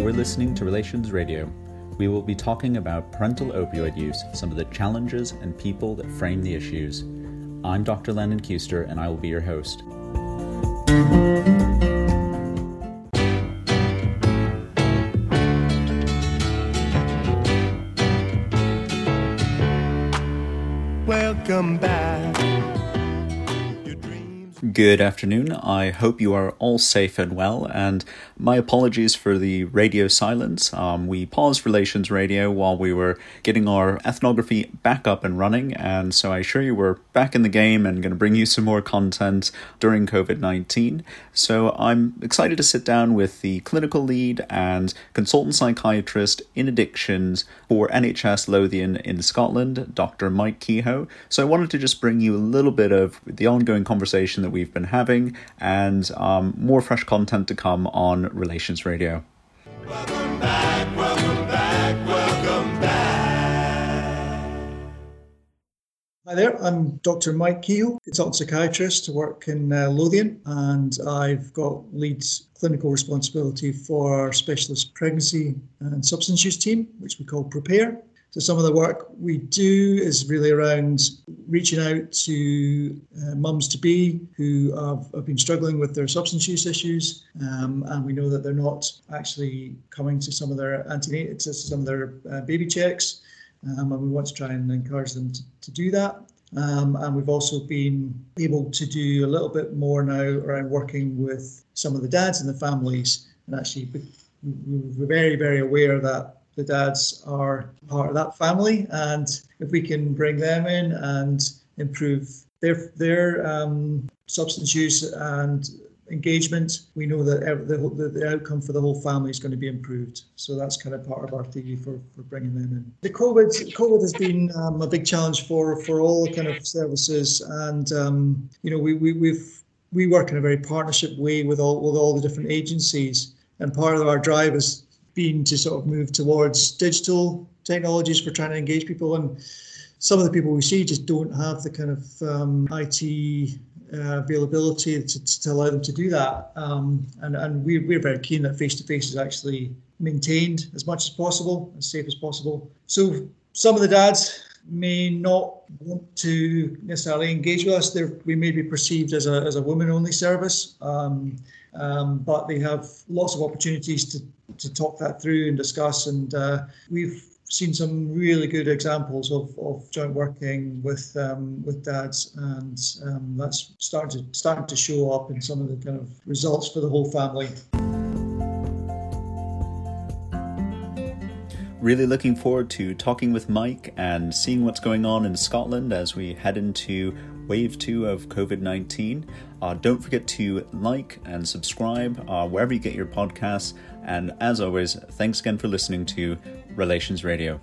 You are listening to Relations Radio. We will be talking about parental opioid use, some of the challenges and people that frame the issues. I'm Dr. Lennon Kuster, and I will be your host. Welcome back. Good afternoon. I hope you are all safe and well, and my apologies for the radio silence. Um, we paused Relations Radio while we were getting our ethnography back up and running, and so I assure you we're back in the game and going to bring you some more content during COVID 19. So I'm excited to sit down with the clinical lead and consultant psychiatrist in addictions for NHS Lothian in Scotland, Dr. Mike Kehoe. So I wanted to just bring you a little bit of the ongoing conversation that that we've been having, and um, more fresh content to come on Relations Radio. Welcome back, welcome back, welcome back. Hi there, I'm Dr. Mike Kehoe, consultant psychiatrist to work in uh, Lothian, and I've got lead clinical responsibility for our specialist pregnancy and substance use team, which we call Prepare. So some of the work we do is really around reaching out to uh, mums to be who have, have, been struggling with their substance use issues, um, and we know that they're not actually coming to some of their antenatal, to some of their uh, baby checks, um, and we want to try and encourage them to, to do that. Um, and we've also been able to do a little bit more now around working with some of the dads and the families, and actually we're very, very aware that the dads are part of that family, and if we can bring them in and improve their their um, substance use and engagement, we know that the, the, the, outcome for the whole family is going to be improved. So that's kind of part of our theory for, for bringing them in. The COVID COVID has been um, a big challenge for for all kind of services, and um, you know we, we we've we work in a very partnership way with all with all the different agencies, and part of our drive is been to sort of move towards digital technologies for trying to engage people. And some of the people we see just don't have the kind of um, IT uh, availability to, to, allow them to do that. Um, and and we, we're very keen that face to face is actually maintained as much as possible, as safe as possible. So some of the dads may not want to necessarily engage with us. They're, we may be perceived as a, as a women only service, um, um, but they have lots of opportunities to to talk that through and discuss. And uh, we've seen some really good examples of, of joint working with um, with dads, and um, that's starting to starting to show up in some of the kind of results for the whole family. Really looking forward to talking with Mike and seeing what's going on in Scotland as we head into wave two of COVID 19. Uh, don't forget to like and subscribe uh, wherever you get your podcasts. And as always, thanks again for listening to Relations Radio.